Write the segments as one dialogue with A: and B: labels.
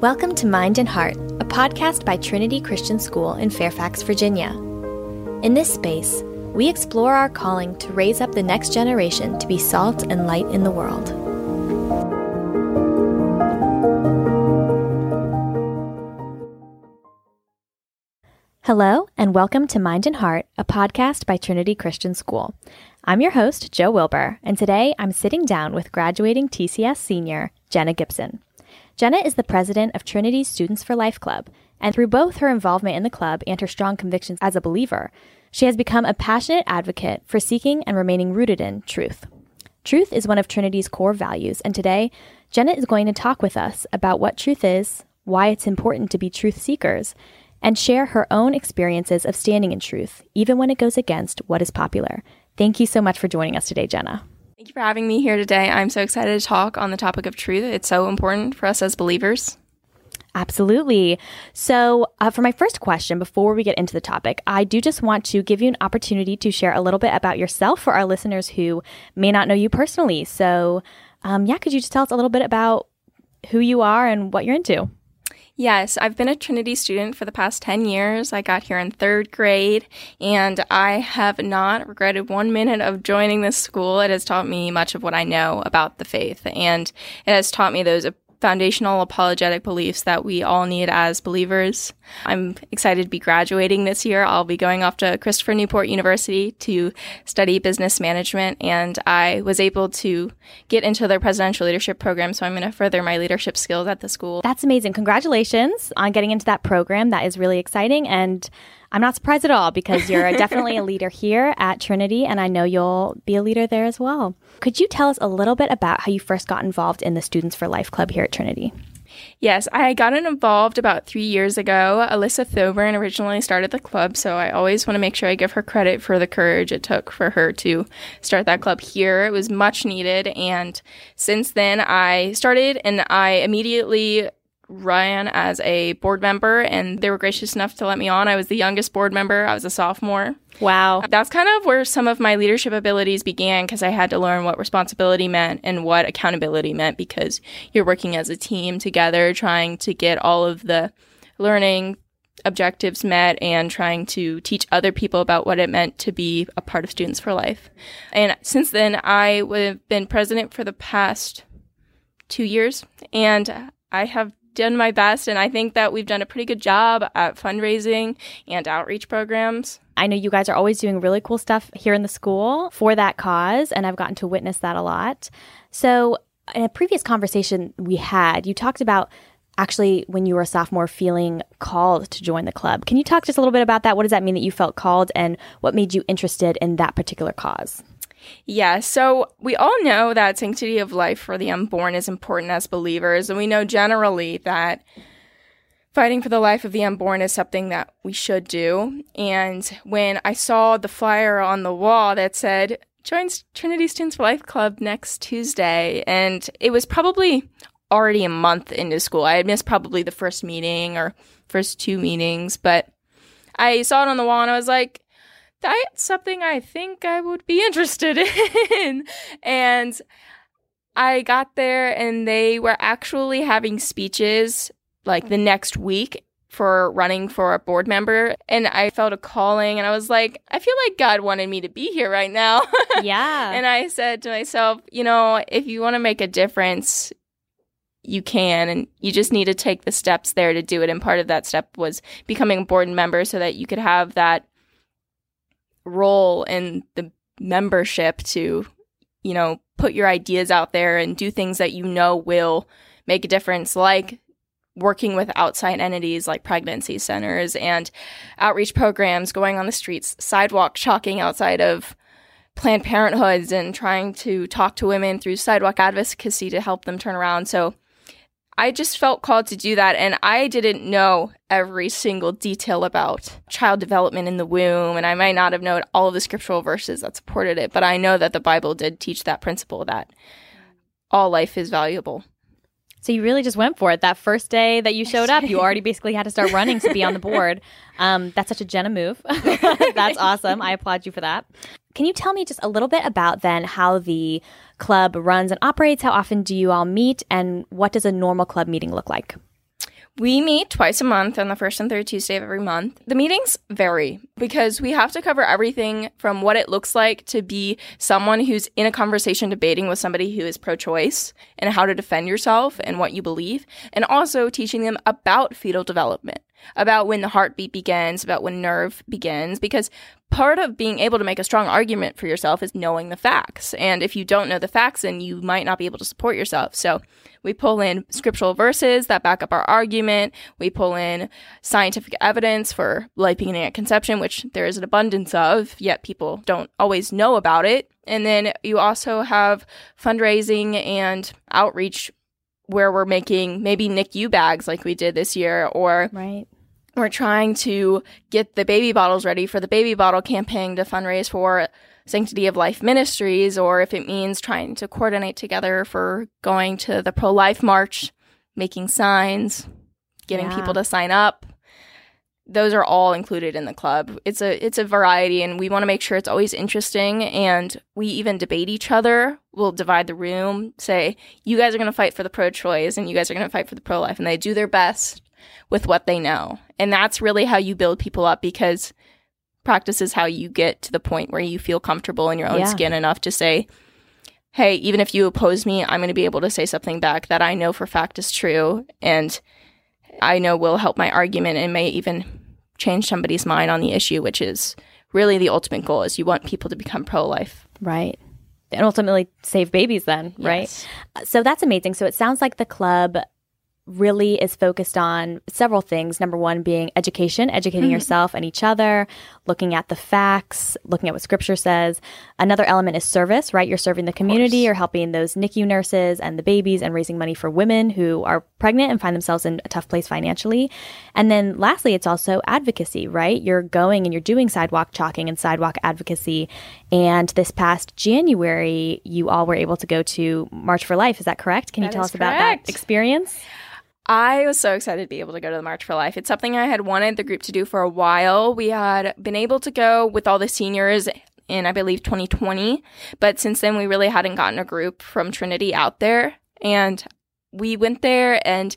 A: Welcome to Mind and Heart, a podcast by Trinity Christian School in Fairfax, Virginia. In this space, we explore our calling to raise up the next generation to be salt and light in the world. Hello, and welcome to Mind and Heart, a podcast by Trinity Christian School. I'm your host, Joe Wilbur, and today I'm sitting down with graduating TCS senior Jenna Gibson. Jenna is the president of Trinity's Students for Life Club, and through both her involvement in the club and her strong convictions as a believer, she has become a passionate advocate for seeking and remaining rooted in truth. Truth is one of Trinity's core values, and today, Jenna is going to talk with us about what truth is, why it's important to be truth seekers, and share her own experiences of standing in truth, even when it goes against what is popular. Thank you so much for joining us today, Jenna.
B: Thank you for having me here today. I'm so excited to talk on the topic of truth. It's so important for us as believers.
A: Absolutely. So, uh, for my first question, before we get into the topic, I do just want to give you an opportunity to share a little bit about yourself for our listeners who may not know you personally. So, um, yeah, could you just tell us a little bit about who you are and what you're into?
B: Yes, I've been a Trinity student for the past 10 years. I got here in third grade, and I have not regretted one minute of joining this school. It has taught me much of what I know about the faith, and it has taught me those foundational apologetic beliefs that we all need as believers. I'm excited to be graduating this year. I'll be going off to Christopher Newport University to study business management, and I was able to get into their presidential leadership program, so I'm going to further my leadership skills at the school.
A: That's amazing. Congratulations on getting into that program. That is really exciting. And I'm not surprised at all because you're definitely a leader here at Trinity, and I know you'll be a leader there as well. Could you tell us a little bit about how you first got involved in the Students for Life Club here at Trinity?
B: Yes, I got involved about three years ago. Alyssa Thoburn originally started the club, so I always want to make sure I give her credit for the courage it took for her to start that club here. It was much needed, and since then I started and I immediately ran as a board member and they were gracious enough to let me on. I was the youngest board member. I was a sophomore.
A: Wow.
B: That's kind of where some of my leadership abilities began because I had to learn what responsibility meant and what accountability meant because you're working as a team together trying to get all of the learning objectives met and trying to teach other people about what it meant to be a part of Students for Life. And since then, I have been president for the past two years and I have done my best, and I think that we've done a pretty good job at fundraising and outreach programs.
A: I know you guys are always doing really cool stuff here in the school for that cause, and I've gotten to witness that a lot. So, in a previous conversation we had, you talked about actually when you were a sophomore feeling called to join the club. Can you talk just a little bit about that? What does that mean that you felt called, and what made you interested in that particular cause?
B: Yeah, so we all know that sanctity of life for the unborn is important as believers, and we know generally that fighting for the life of the unborn is something that we should do. And when I saw the flyer on the wall that said, Join Trinity Students for Life Club next Tuesday, and it was probably already a month into school. I had missed probably the first meeting or first two meetings, but I saw it on the wall and I was like, that's something I think I would be interested in. and I got there and they were actually having speeches like the next week for running for a board member and I felt a calling and I was like, I feel like God wanted me to be here right now.
A: Yeah.
B: and I said to myself, you know, if you want to make a difference, you can and you just need to take the steps there to do it and part of that step was becoming a board member so that you could have that role in the membership to, you know, put your ideas out there and do things that you know will make a difference, like working with outside entities like pregnancy centers and outreach programs, going on the streets, sidewalk chalking outside of Planned Parenthoods and trying to talk to women through sidewalk advocacy to help them turn around. So I just felt called to do that. And I didn't know every single detail about child development in the womb. And I might not have known all of the scriptural verses that supported it, but I know that the Bible did teach that principle that all life is valuable.
A: So you really just went for it. That first day that you showed up, you already basically had to start running to be on the board. Um, that's such a Jenna move. that's awesome. I applaud you for that. Can you tell me just a little bit about then how the club runs and operates? How often do you all meet? And what does a normal club meeting look like?
B: We meet twice a month on the first and third Tuesday of every month. The meetings vary because we have to cover everything from what it looks like to be someone who's in a conversation debating with somebody who is pro choice and how to defend yourself and what you believe, and also teaching them about fetal development, about when the heartbeat begins, about when nerve begins, because part of being able to make a strong argument for yourself is knowing the facts. And if you don't know the facts, then you might not be able to support yourself. So we pull in scriptural verses that back up our argument. We pull in scientific evidence for life beginning at conception, which there is an abundance of, yet people don't always know about it. And then you also have fundraising and outreach where we're making maybe NICU bags like we did this year, or
A: Right.
B: We're trying to get the baby bottles ready for the baby bottle campaign to fundraise for Sanctity of Life Ministries, or if it means trying to coordinate together for going to the pro life march, making signs, getting
A: Yeah.
B: people to sign up. Those are all included in the club. It's a it's a variety and we want to make sure it's always interesting and we even debate each other. We'll divide the room, say, you guys are going to fight for the pro choice and you guys are going to fight for the pro life and they do their best with what they know. And that's really how you build people up because practice is how you get to the point where you feel comfortable in your own
A: Yeah.
B: skin enough to say, hey, even if you oppose me, I'm going to be able to say something back that I know for fact is true and I know will help my argument and may even change somebody's mind on the issue, which is really the ultimate goal is you want people to become pro-life.
A: Right. And ultimately save babies then, right?
B: Yes.
A: So that's amazing. So it sounds like the club really is focused on several things. Number one being education, educating yourself and each other, looking at the facts, looking at what scripture says. Another element is service, right? You're serving the community, you're helping those NICU nurses and the babies and raising money for women who are pregnant and find themselves in a tough place financially. And then lastly, it's also advocacy, right? You're going and you're doing sidewalk chalking and sidewalk advocacy. And this past January, you all were able to go to March for Life. Is that correct? Can you tell us about that experience?
B: I was so excited to be able to go to the March for Life. It's something I had wanted the group to do for a while. We had been able to go with all the seniors in, I believe, 2020. But since then, we really hadn't gotten a group from Trinity out there. And we went there, and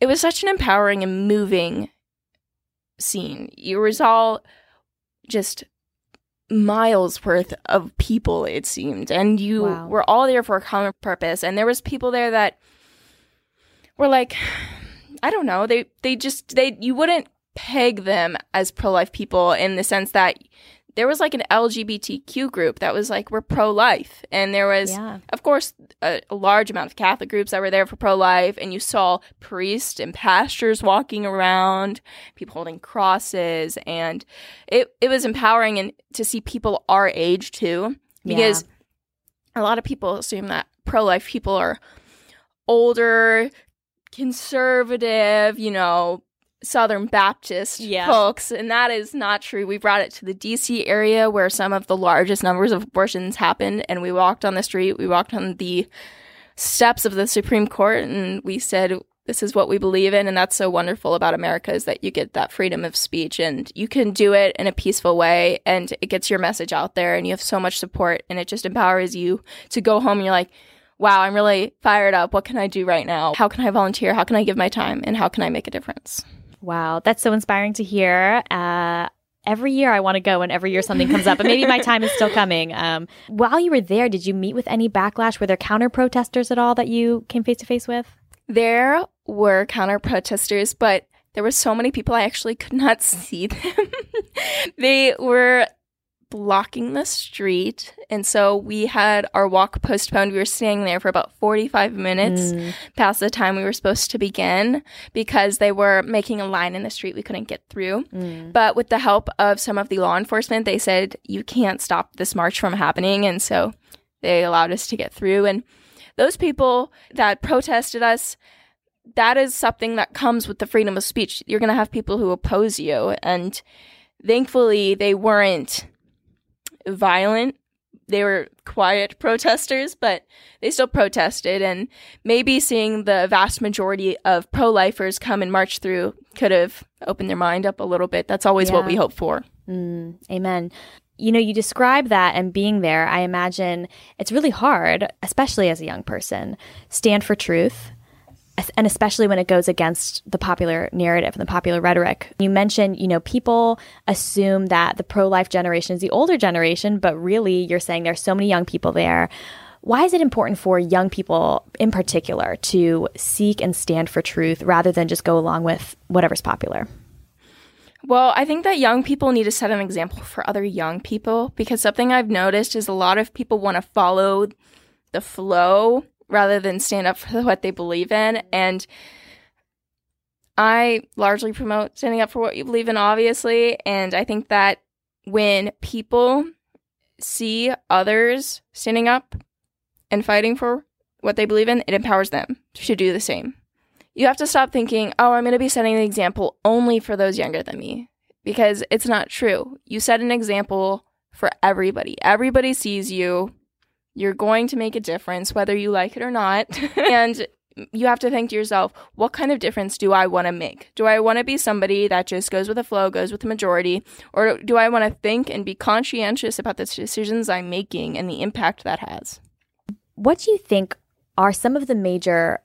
B: it was such an empowering and moving scene. You was all just miles worth of people it seemed and you
A: Wow.
B: were all there for a common purpose and there was people there that were like i don't know. They they just they you wouldn't peg them as pro-life people in the sense that there was like an lgbtq group that was like we're pro-life. And there was
A: Yeah.
B: of course a, a large amount of catholic groups that were there for pro-life. And you saw priests and pastors walking around people holding crosses. And it, it was empowering and to see people our age too. Because a lot of people assume that pro-life people are older conservative you know southern baptist
A: Yeah.
B: folks and that is not true we brought it to the dc area where some of the largest numbers of abortions happened and we walked on the street we walked on the steps of the supreme court and we said this is what we believe in and that's so wonderful about america is that you get that freedom of speech and you can do it in a peaceful way and it gets your message out there and you have so much support and it just empowers you to go home and you're like wow i'm really fired up what can i do right now how can i volunteer how can i give my time and how can i make a difference
A: Wow, that's so inspiring to hear. Uh, every year I want to go, and every year something comes up, but maybe my time is still coming. Um, while you were there, did you meet with any backlash? Were there counter protesters at all that you came face to face with?
B: There were counter protesters, but there were so many people I actually could not see them. they were blocking the street. And so we had our walk postponed. We were staying there for about 45 minutes
A: Mm,
B: past the time we were supposed to begin because they were making a line in the street we couldn't get through.
A: mm.
B: But with the help of some of the law enforcement, they said, you can't stop this march from happening. And so they allowed us to get through. And those people that protested us, that is something that comes with the freedom of speech. You're going to have people who oppose you. And thankfully, they weren't violent. They were quiet protesters, but they still protested. And maybe seeing the vast majority of pro lifers come and march through could have opened their mind up a little bit. That's always what we hope for.
A: Mm, amen. You know, you describe that and being there, I imagine it's really hard, especially as a young person, stand for truth, and especially when it goes against the popular narrative and the popular rhetoric. You mentioned, you know, people assume that the pro life generation is the older generation, but really you're saying there's so many young people there. Why is it important for young people in particular to seek and stand for truth rather than just go along with whatever's popular?
B: Well, I think that young people need to set an example for other young people because something I've noticed is a lot of people want to follow the flow rather than stand up for what they believe in. And I largely promote standing up for what you believe in, obviously. And I think that when people see others standing up and fighting for what they believe in, it empowers them to do the same. You have to stop thinking, oh, I'm going to be setting an example only for those younger than me, because it's not true. You set an example for everybody. Everybody sees you. You're going to make a difference, whether you like it or not. and you have to think to yourself, what kind of difference do I want to make? Do I want to be somebody that just goes with the flow, goes with the majority? Or do I want to think and be conscientious about the decisions I'm making and the impact that has?
A: What do you think are some of the major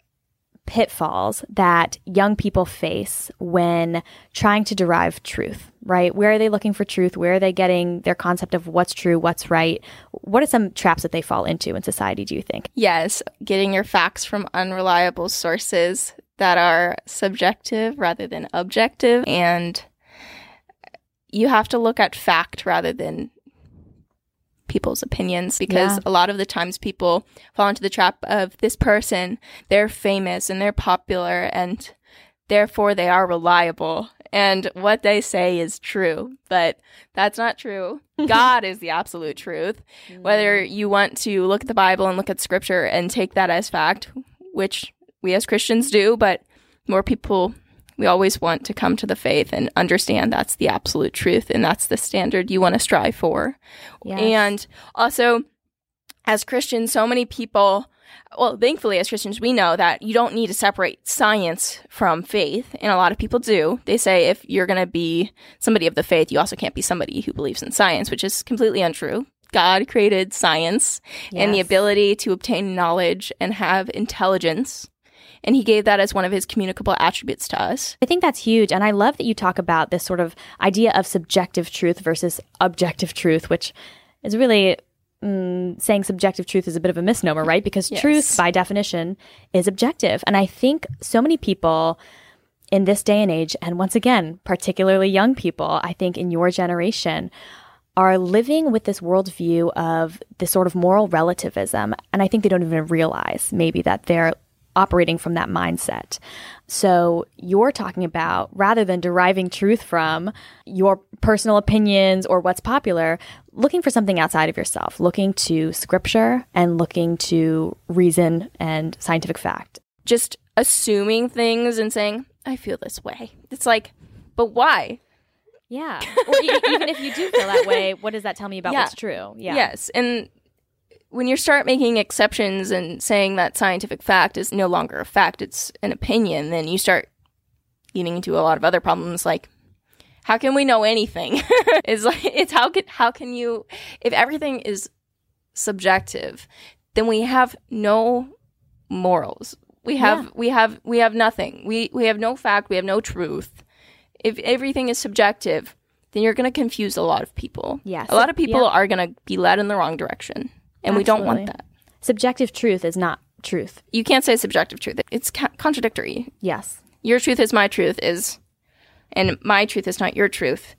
A: pitfalls that young people face when trying to derive truth, right? Where are they looking for truth? Where are they getting their concept of what's true, what's right? What are some traps that they fall into in society, do you think?
B: Yes, getting your facts from unreliable sources that are subjective rather than objective. And you have to look at fact rather than people's opinions because yeah. a lot of the times people fall into the trap of this person, they're famous and they're popular and therefore they are reliable and what they say is true, but that's not true. God is the absolute truth. Whether mm. you want to look at the Bible and look at scripture and take that as fact, which we as Christians do, but more people we always want to come to the faith and understand that's the absolute truth and that's the standard you want to strive for. Yes. And also, as Christians, so many people, well, thankfully, as Christians, we know that you don't need to separate science from faith. And a lot of people do. They say if you're going to be somebody of the faith, you also can't be somebody who believes in science, which is completely untrue. God created science yes. and the ability to obtain knowledge and have intelligence and he gave that as one of his communicable attributes to us.
A: I think that's huge. And I love that you talk about this sort of idea of subjective truth versus objective truth, which is really mm, saying subjective truth is a bit of a misnomer, right? Because yes. truth, by definition, is objective. And I think so many people in this day and age, and once again, particularly young people, I think in your generation, are living with this worldview of this sort of moral relativism. And I think they don't even realize maybe that they're operating from that mindset. So you're talking about rather than deriving truth from your personal opinions or what's popular, looking for something outside of yourself, looking to scripture and looking to reason and scientific fact.
B: Just assuming things and saying, I feel this way. It's like, but why?
A: Yeah. Or even if you do feel that way, what does that tell me about yeah. what's true?
B: Yeah. Yes. And when you start making exceptions and saying that scientific fact is no longer a fact, it's an opinion, then you start getting into a lot of other problems like how can we know anything? it's like it's how can how can you if everything is subjective, then we have no morals. We have yeah. we have we have nothing. We we have no fact, we have no truth. If everything is subjective, then you're going to confuse a lot of people.
A: Yes.
B: A lot of people yeah. are going to be led in the wrong direction. And Absolutely. we don't want that.
A: Subjective truth is not truth.
B: You can't say subjective truth. It's ca- contradictory.
A: Yes.
B: Your truth is my truth is and my truth is not your truth.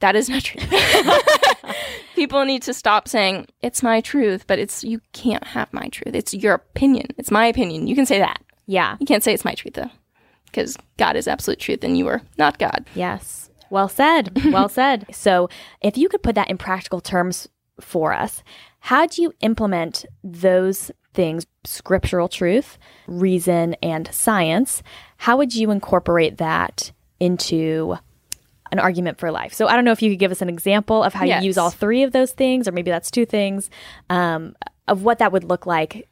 B: That is not true. People need to stop saying it's my truth, but it's you can't have my truth. It's your opinion. It's my opinion. You can say that.
A: Yeah.
B: You can't say it's my truth though. Because God is absolute truth and you are not God.
A: Yes. Well said. Well said. So, if you could put that in practical terms for us. How do you implement those things, scriptural truth, reason, and science? How would you incorporate that into an argument for life? So I don't know if you could give us an example of how yes. you use all three of those things, or maybe that's two things, um, of what that would look like.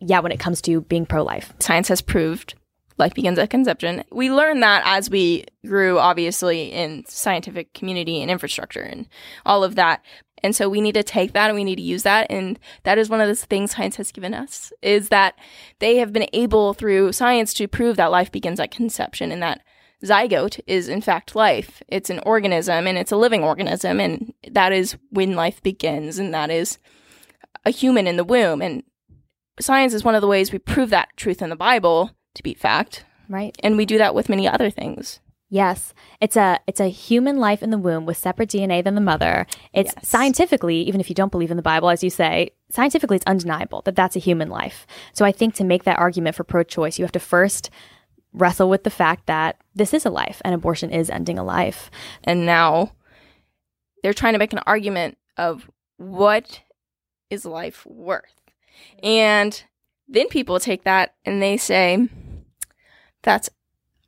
A: Yeah, when it comes to being pro life.
B: Science has proved life begins at conception. We learned that as we grew, obviously, in scientific community and infrastructure and all of that. And so we need to take that and we need to use that. And that is one of the things science has given us is that they have been able through science to prove that life begins at conception and that zygote is in fact life. It's an organism and it's a living organism. And that is when life begins. And that is a human in the womb. And science is one of the ways we prove that truth in the Bible to be fact.
A: Right.
B: And we do that with many other things.
A: Yes, it's a it's a human life in the womb with separate DNA than the mother. It's
B: Yes.
A: scientifically, even if you don't believe in the Bible, as you say, scientifically it's undeniable that that's a human life. So I think to make that argument for pro-choice, you have to first wrestle with the fact that this is a life and abortion is ending a life.
B: And now they're trying to make an argument of what is life worth. And then people take that and they say that's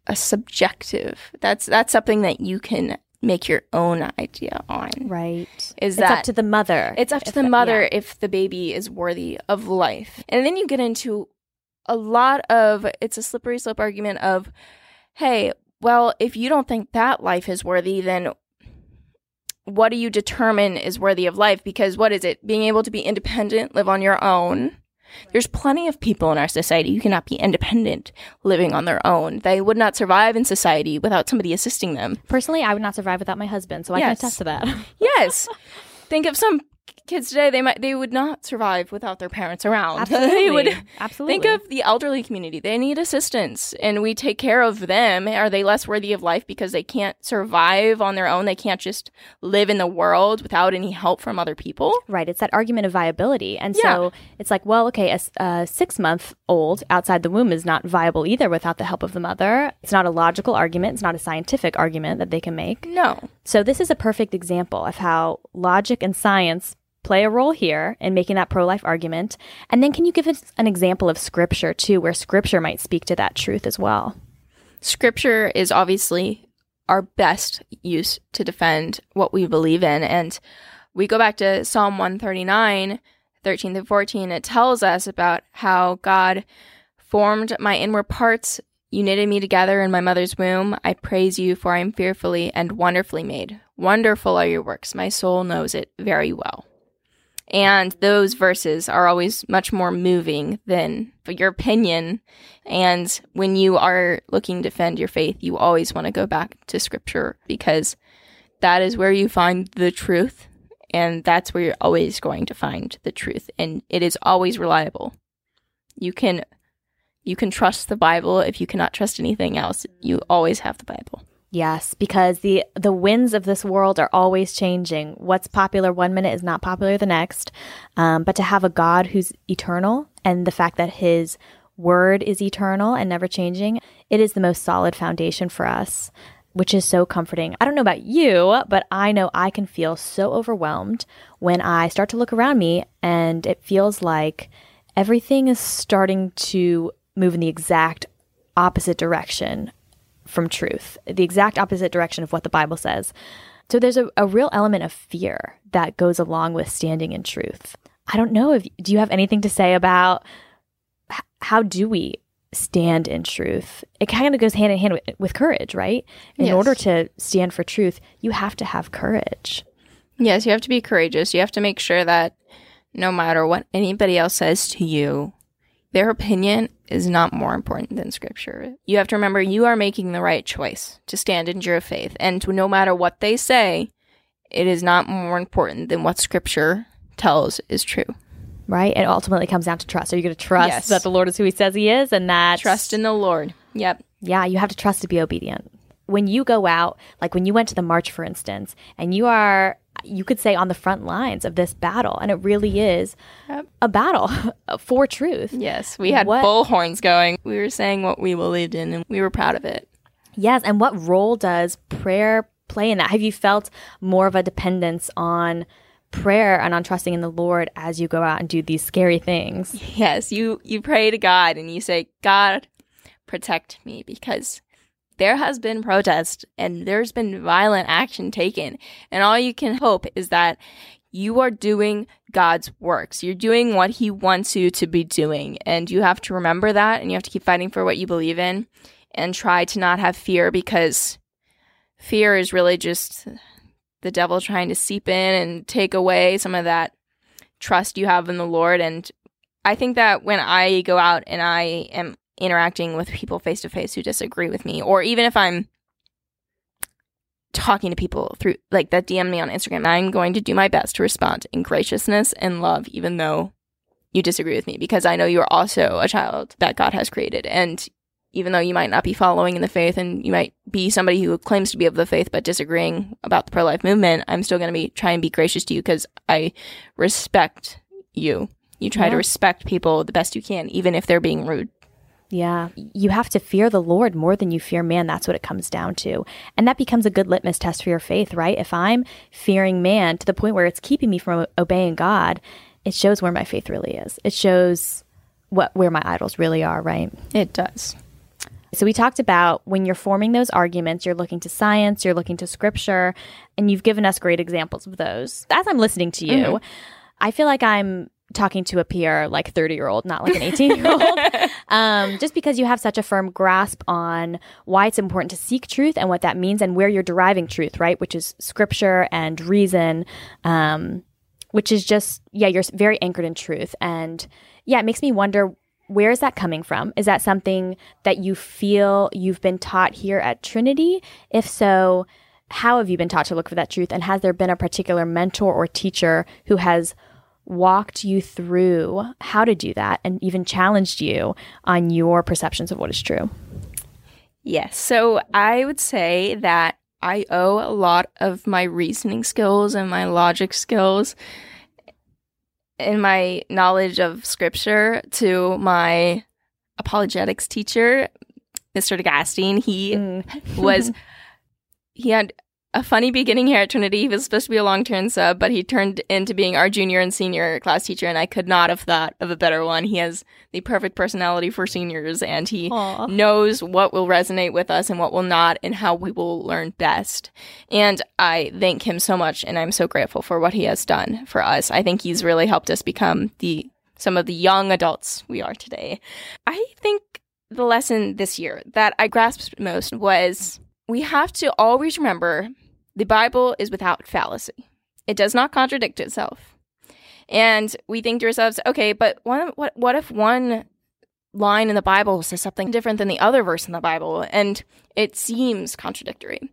B: a subjective. That's that's something that you can make your own idea on.
A: Right.
B: Is
A: it's
B: that
A: up to the mother.
B: It's up to the mother
A: yeah.
B: if the baby is worthy of life. And then you get into a lot of it's a slippery slope argument of, hey, well, if you don't think that life is worthy, then what do you determine is worthy of life? Because what is it? Being able to be independent, live on your own. There's plenty of people in our society who cannot be independent, living on their own. They would not survive in society without somebody assisting them.
A: Personally, I would not survive without my husband, so I can attest to that.
B: Yes. Think of some kids today they might they would not survive without their parents around.
A: Absolutely.
B: they would
A: Absolutely.
B: think of the elderly community. They need assistance and we take care of them. Are they less worthy of life because they can't survive on their own? They can't just live in the world without any help from other people?
A: Right. It's that argument of viability. And so it's like, well, okay, a six month old outside the womb is not viable either without the help of the mother. It's not a logical argument. It's not a scientific argument that they can make.
B: No.
A: So this is a perfect example of how logic and science play a role here in making that pro life argument. And then can you give us an example of scripture too, where scripture might speak to that truth as well?
B: scripture is obviously our best use to defend what we believe in. And we go back to Psalm 139, 13 to 14. It tells us about how God formed my inward parts. You knitted me together in my mother's womb. I praise you, for I am fearfully and wonderfully made. Wonderful are your works. My soul knows it very well. And those verses are always much more moving than your opinion. And when you are looking to defend your faith, you always want to go back to scripture because that is where you find the truth. And that's where you're always going to find the truth. And it is always reliable. You can you can trust the Bible if you cannot trust anything else. You always have the Bible.
A: Yes, because the the winds of this world are always changing. What's popular one minute is not popular the next. Um, but to have a God who's eternal and the fact that His word is eternal and never changing, it is the most solid foundation for us, which is so comforting. I don't know about you, but I know I can feel so overwhelmed when I start to look around me and it feels like everything is starting to move in the exact opposite direction from truth, the exact opposite direction of what the Bible says. So there's a, a real element of fear that goes along with standing in truth. I don't know if do you have anything to say about h- how do we stand in truth? It kind of goes hand in hand with, with courage, right? In
B: Yes.
A: order to stand for truth, you have to have courage.
B: Yes, you have to be courageous. You have to make sure that no matter what anybody else says to you, their opinion is not more important than scripture. You have to remember you are making the right choice to stand in your faith. And to, no matter what they say, it is not more important than what scripture tells is true.
A: Right? It ultimately comes down to trust. Are you going to trust
B: Yes.
A: that the Lord is who he says he is and that
B: Trust in the Lord. Yep.
A: Yeah, you have to trust to be obedient. When you go out, like when you went to the march, for instance, and you are, you could say, on the front lines of this battle, and it really is
B: Yep.
A: a battle for truth.
B: Yes, we had
A: What-
B: bullhorns going. We were saying what we believed in and we were proud of it.
A: Yes, and what role does prayer play in that? Have you felt more of a dependence on prayer and on trusting in the Lord as you go out and do these scary things?
B: Yes, you you pray to God and you say, "God, protect me," because there has been protest and there's been violent action taken, and all you can hope is that you are doing God's works. You're doing what He wants you to be doing, and you have to remember that, and you have to keep fighting for what you believe in, and try to not have fear because fear is really just the devil trying to seep in and take away some of that trust you have in the Lord. And I think that when I go out and I am interacting with people face to face who disagree with me, or even if I'm talking to people through like that DM me on Instagram, I'm going to do my best to respond in graciousness and love, even though you disagree with me, because I know you're also a child that God has created. And even though you might not be following in the faith and you might be somebody who claims to be of the faith but disagreeing about the pro life movement, I'm still going to be try and be gracious to you because I respect you. You try yeah. to respect people the best you can, even if they're being rude.
A: Yeah. You have to fear the Lord more than you fear man. That's what it comes down to. And that becomes a good litmus test for your faith, right? If I'm fearing man to the point where it's keeping me from obeying God, it shows where my faith really is. It shows what where my idols really are, right?
B: It does.
A: So we talked about when you're forming those arguments, you're looking to science, you're looking to scripture, and you've given us great examples of those. As I'm listening to you, mm-hmm. I feel like I'm talking to a peer like 30 year old, not like an 18 year old. um, just because you have such a firm grasp on why it's important to seek truth and what that means and where you're deriving truth, right? Which is scripture and reason, um, which is just, yeah, you're very anchored in truth. And yeah, it makes me wonder where is that coming from? Is that something that you feel you've been taught here at Trinity? If so, how have you been taught to look for that truth? And has there been a particular mentor or teacher who has walked you through how to do that and even challenged you on your perceptions of what is true?
B: Yes. So I would say that I owe a lot of my reasoning skills and my logic skills and my knowledge of scripture to my apologetics teacher, Mr. DeGastine. He mm. was he had a funny beginning here at Trinity. He was supposed to be a long term sub, but he turned into being our junior and senior class teacher, and I could not have thought of a better one. He has the perfect personality for seniors, and he Aww. knows what will resonate with us and what will not, and how we will learn best. And I thank him so much, and I'm so grateful for what he has done for us. I think he's really helped us become the some of the young adults we are today. I think the lesson this year that I grasped most was we have to always remember the Bible is without fallacy. It does not contradict itself. And we think to ourselves, okay, but what, what, what if one line in the Bible says something different than the other verse in the Bible and it seems contradictory?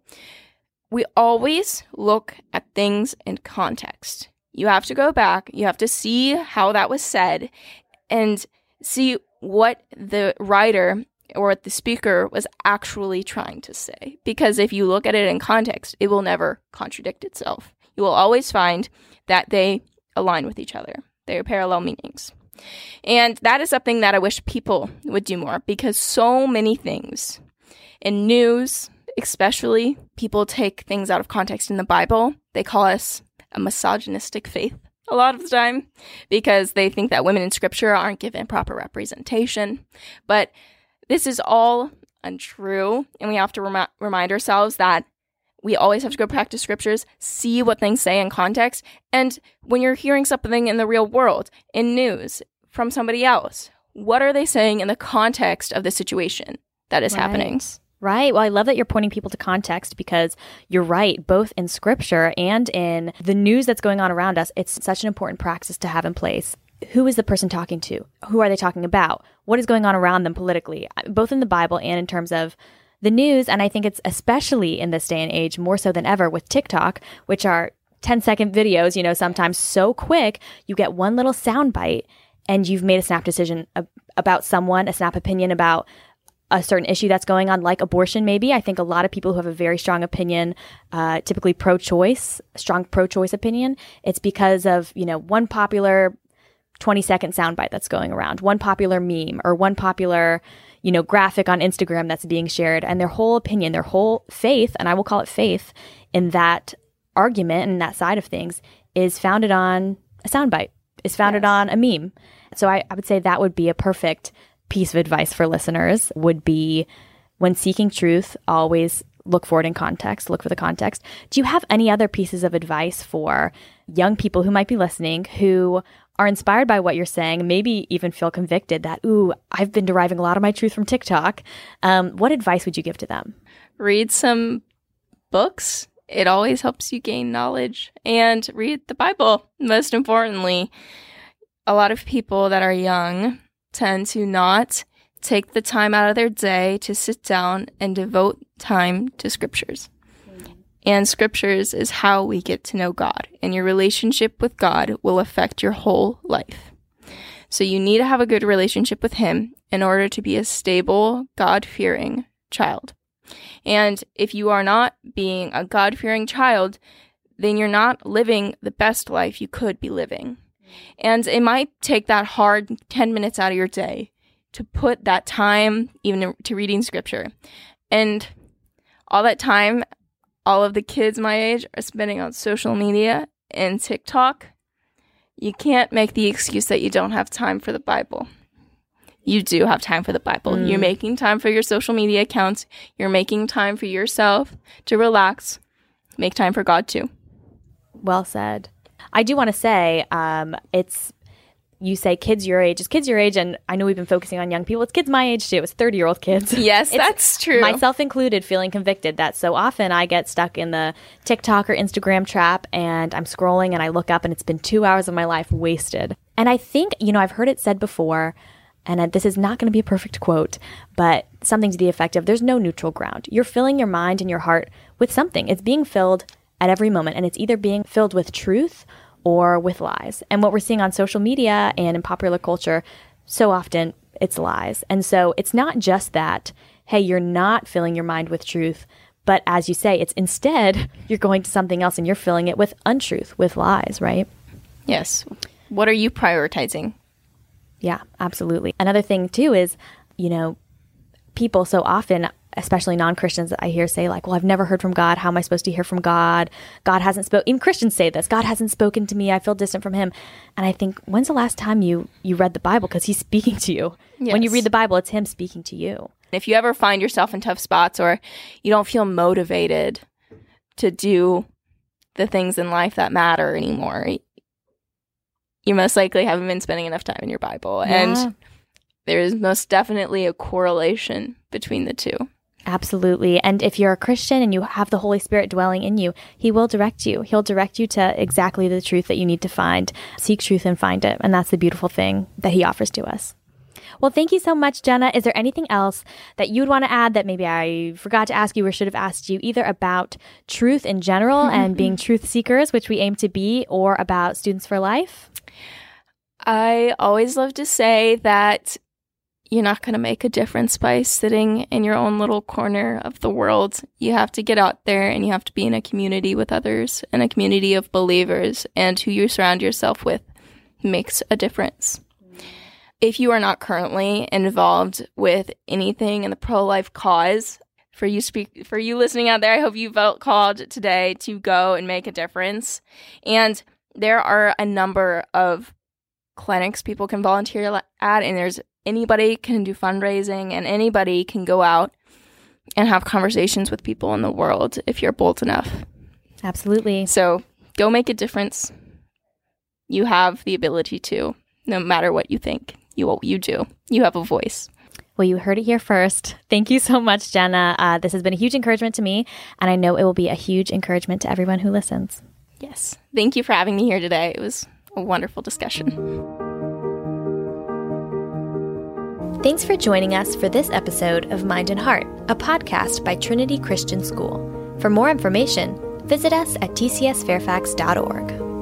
B: We always look at things in context. You have to go back, you have to see how that was said, and see what the writer or what the speaker was actually trying to say. Because if you look at it in context, it will never contradict itself. You will always find that they align with each other, they are parallel meanings. And that is something that I wish people would do more because so many things in news, especially, people take things out of context in the Bible. They call us a misogynistic faith a lot of the time because they think that women in scripture aren't given proper representation. But this is all untrue, and we have to rem- remind ourselves that we always have to go practice scriptures, see what things say in context, and when you're hearing something in the real world, in news, from somebody else, what are they saying in the context of the situation that is right. happening?
A: Right. Well, I love that you're pointing people to context because you're right, both in scripture and in the news that's going on around us. It's such an important practice to have in place who is the person talking to? Who are they talking about? What is going on around them politically, both in the Bible and in terms of the news? And I think it's especially in this day and age more so than ever with TikTok, which are 10 second videos, you know, sometimes so quick, you get one little sound bite and you've made a snap decision about someone, a snap opinion about a certain issue that's going on, like abortion, maybe. I think a lot of people who have a very strong opinion, uh, typically pro choice, strong pro choice opinion, it's because of, you know, one popular 20 second soundbite that's going around, one popular meme or one popular, you know, graphic on Instagram that's being shared, and their whole opinion, their whole faith, and I will call it faith in that argument and that side of things is founded on a soundbite, is founded yes. on a meme. So I, I would say that would be a perfect piece of advice for listeners would be when seeking truth, always look for it in context, look for the context. Do you have any other pieces of advice for young people who might be listening who are inspired by what you're saying, maybe even feel convicted that, ooh, I've been deriving a lot of my truth from TikTok, um, what advice would you give to them?
B: Read some books it always helps you gain knowledge and read the Bible. Most importantly, a lot of people that are young tend to not take the time out of their day to sit down and devote time to scriptures. And scriptures is how we get to know God, and your relationship with God will affect your whole life. So you need to have a good relationship with Him in order to be a stable, God fearing child. And if you are not being a God fearing child, then you're not living the best life you could be living. And it might take that hard 10 minutes out of your day to put that time even to reading scripture. And all that time, all of the kids my age are spending on social media and TikTok. You can't make the excuse that you don't have time for the Bible. You do have time for the Bible. Mm. You're making time for your social media accounts. You're making time for yourself to relax. Make time for God too.
A: Well said. I do want to say um, it's you say kids your age, it's kids your age, and I know we've been focusing on young people. It's kids my age too. It's thirty year old kids.
B: Yes, that's true.
A: Myself included, feeling convicted that so often I get stuck in the TikTok or Instagram trap, and I'm scrolling, and I look up, and it's been two hours of my life wasted. And I think you know I've heard it said before. And uh, this is not going to be a perfect quote, but something to the effect of there's no neutral ground. You're filling your mind and your heart with something. It's being filled at every moment, and it's either being filled with truth or with lies. And what we're seeing on social media and in popular culture, so often it's lies. And so it's not just that, hey, you're not filling your mind with truth, but as you say, it's instead you're going to something else and you're filling it with untruth, with lies, right?
B: Yes. What are you prioritizing?
A: Yeah, absolutely. Another thing too is, you know, people so often especially non-christians that i hear say like well i've never heard from god. How am i supposed to hear from god? God hasn't spoken even christians say this god hasn't spoken to me. I feel distant from him. And i think when's the last time you you read the bible? Because he's speaking to you. Yes. when you read the bible it's him speaking to you.
B: If you ever find yourself in tough spots or you don't feel motivated to do the things in life that matter anymore you most likely haven't been spending enough time in your bible. Yeah. and there is most definitely a correlation between the two
A: Absolutely. And if you're a Christian and you have the Holy Spirit dwelling in you, He will direct you. He'll direct you to exactly the truth that you need to find. Seek truth and find it. And that's the beautiful thing that He offers to us. Well, thank you so much, Jenna. Is there anything else that you'd want to add that maybe I forgot to ask you or should have asked you, either about truth in general mm-hmm, and being mm-hmm. truth seekers, which we aim to be, or about Students for Life?
B: I always love to say that you're not going to make a difference by sitting in your own little corner of the world. You have to get out there and you have to be in a community with others and a community of believers, and who you surround yourself with makes a difference. If you are not currently involved with anything in the pro life cause, for you speak for you listening out there, I hope you felt called today to go and make a difference. And there are a number of clinics people can volunteer at, and there's anybody can do fundraising and anybody can go out and have conversations with people in the world if you're bold enough.
A: Absolutely.
B: So go make a difference. You have the ability to, no matter what you think. You you do. You have a voice.
A: Well, you heard it here first. Thank you so much, Jenna. Uh, this has been a huge encouragement to me, and I know it will be a huge encouragement to everyone who listens.
B: Yes. Thank you for having me here today. It was a wonderful discussion.
A: Thanks for joining us for this episode of Mind and Heart, a podcast by Trinity Christian School. For more information, visit us at tcsfairfax.org.